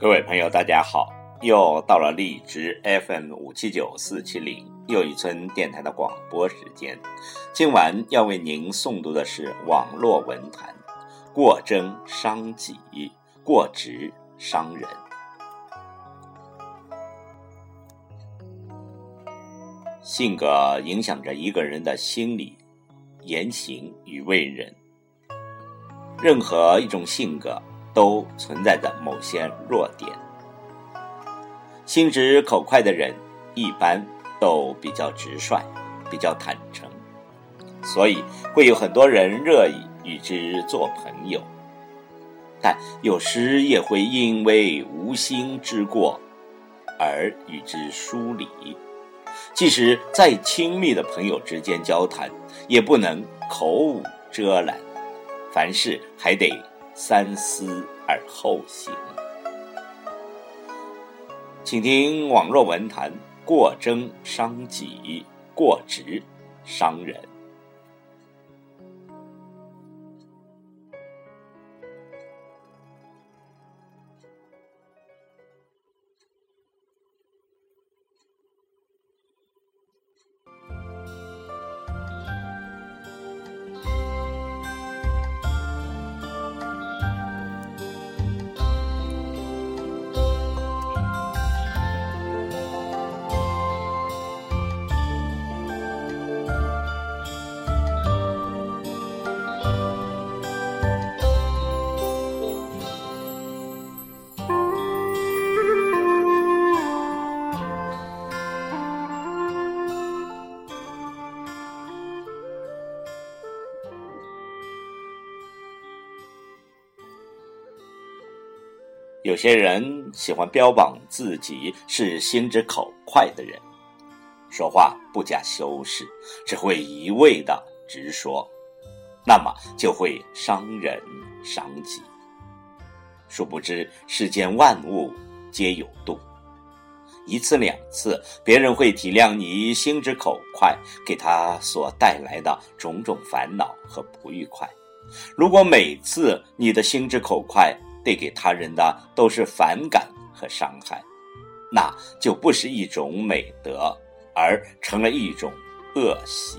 各位朋友，大家好！又到了荔枝 FM 五七九四七零又一村电台的广播时间。今晚要为您诵读的是网络文坛：过争伤己，过直伤人。性格影响着一个人的心理、言行与为人。任何一种性格。都存在着某些弱点。心直口快的人一般都比较直率，比较坦诚，所以会有很多人乐意与之做朋友。但有时也会因为无心之过而与之疏离。即使再亲密的朋友之间交谈，也不能口无遮拦，凡事还得。三思而后行，请听网络文坛：过争伤己，过直伤人。有些人喜欢标榜自己是心直口快的人，说话不加修饰，只会一味的直说，那么就会伤人伤己。殊不知世间万物皆有度，一次两次，别人会体谅你心直口快给他所带来的种种烦恼和不愉快。如果每次你的心直口快，带给他人的都是反感和伤害，那就不是一种美德，而成了一种恶习。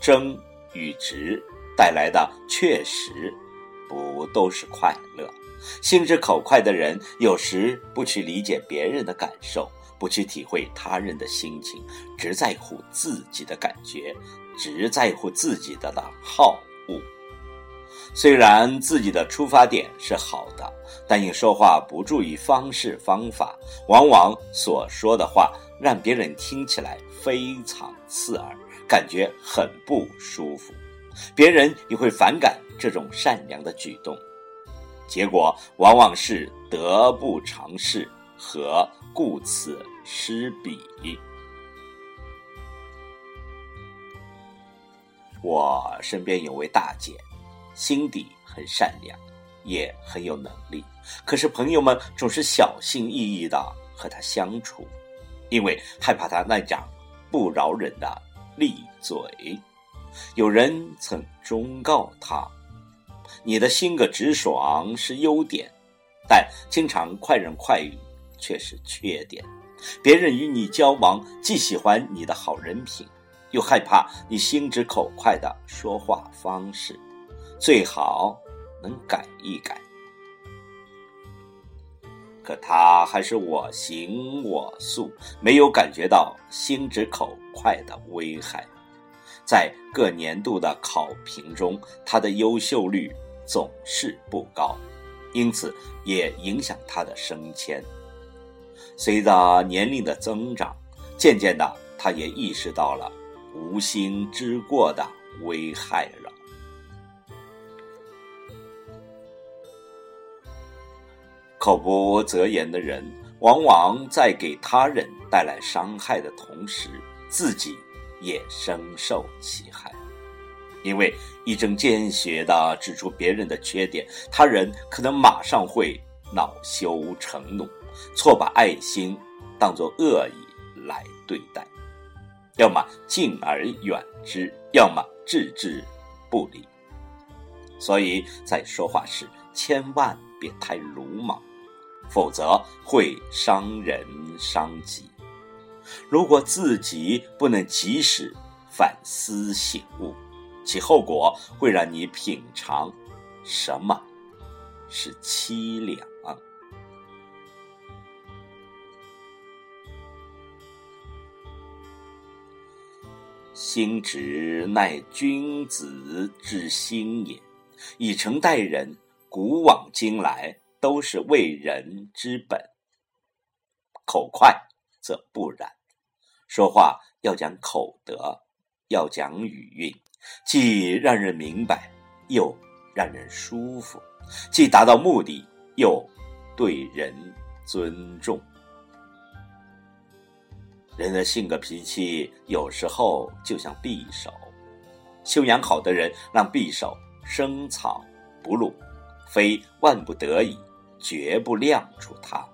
争与直带来的确实不都是快乐。心直口快的人，有时不去理解别人的感受，不去体会他人的心情，只在乎自己的感觉，只在乎自己的的好恶。虽然自己的出发点是好的，但你说话不注意方式方法，往往所说的话让别人听起来非常刺耳，感觉很不舒服。别人也会反感这种善良的举动，结果往往是得不偿失和顾此失彼。我身边有位大姐。心底很善良，也很有能力，可是朋友们总是小心翼翼的和她相处，因为害怕她那张不饶人的利嘴。有人曾忠告她：“你的性格直爽是优点，但经常快人快语却是缺点。别人与你交往，既喜欢你的好人品，又害怕你心直口快的说话方式。”最好能改一改，可他还是我行我素，没有感觉到心直口快的危害。在各年度的考评中，他的优秀率总是不高，因此也影响他的升迁。随着年龄的增长，渐渐的，他也意识到了无心之过的危害了。口不择言的人，往往在给他人带来伤害的同时，自己也深受其害。因为一针见血的指出别人的缺点，他人可能马上会恼羞成怒，错把爱心当作恶意来对待，要么敬而远之，要么置之不理。所以在说话时千万别太鲁莽，否则会伤人伤己。如果自己不能及时反思醒悟，其后果会让你品尝什么是凄凉。心直乃君子之心也，以诚待人，古往今来都是为人之本。口快则不然，说话要讲口德，要讲语韵，既让人明白，又让人舒服；既达到目的，又对人尊重。人的性格脾气有时候就像匕首，修养好的人让匕首深藏不露，非万不得已绝不亮出它。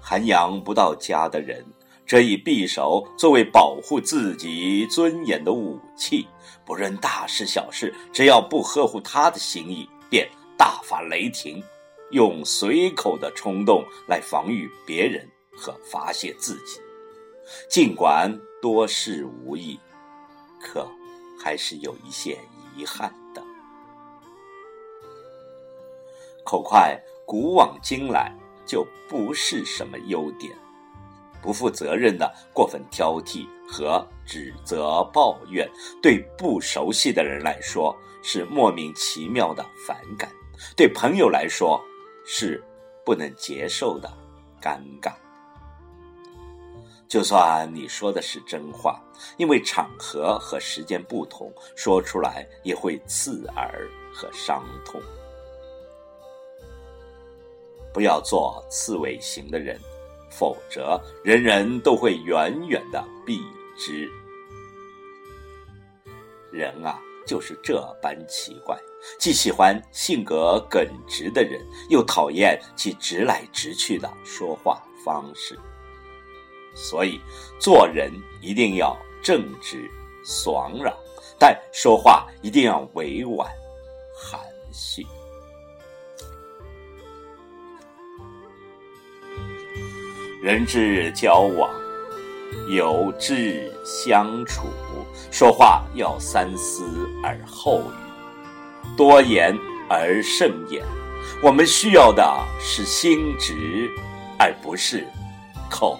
涵养不到家的人，则以匕首作为保护自己尊严的武器，不论大事小事，只要不合乎他的心意，便大发雷霆，用随口的冲动来防御别人和发泄自己。尽管多事无益，可还是有一些遗憾的。口快，古往今来就不是什么优点。不负责任的过分挑剔和指责、抱怨，对不熟悉的人来说是莫名其妙的反感，对朋友来说是不能接受的尴尬。就算你说的是真话，因为场合和时间不同，说出来也会刺耳和伤痛。不要做刺猬型的人，否则人人都会远远的避之。人啊，就是这般奇怪，既喜欢性格耿直的人，又讨厌其直来直去的说话方式。所以，做人一定要正直、爽朗，但说话一定要委婉、含蓄。人之交往，有志相处，说话要三思而后语，多言而慎言。我们需要的是心直，而不是口。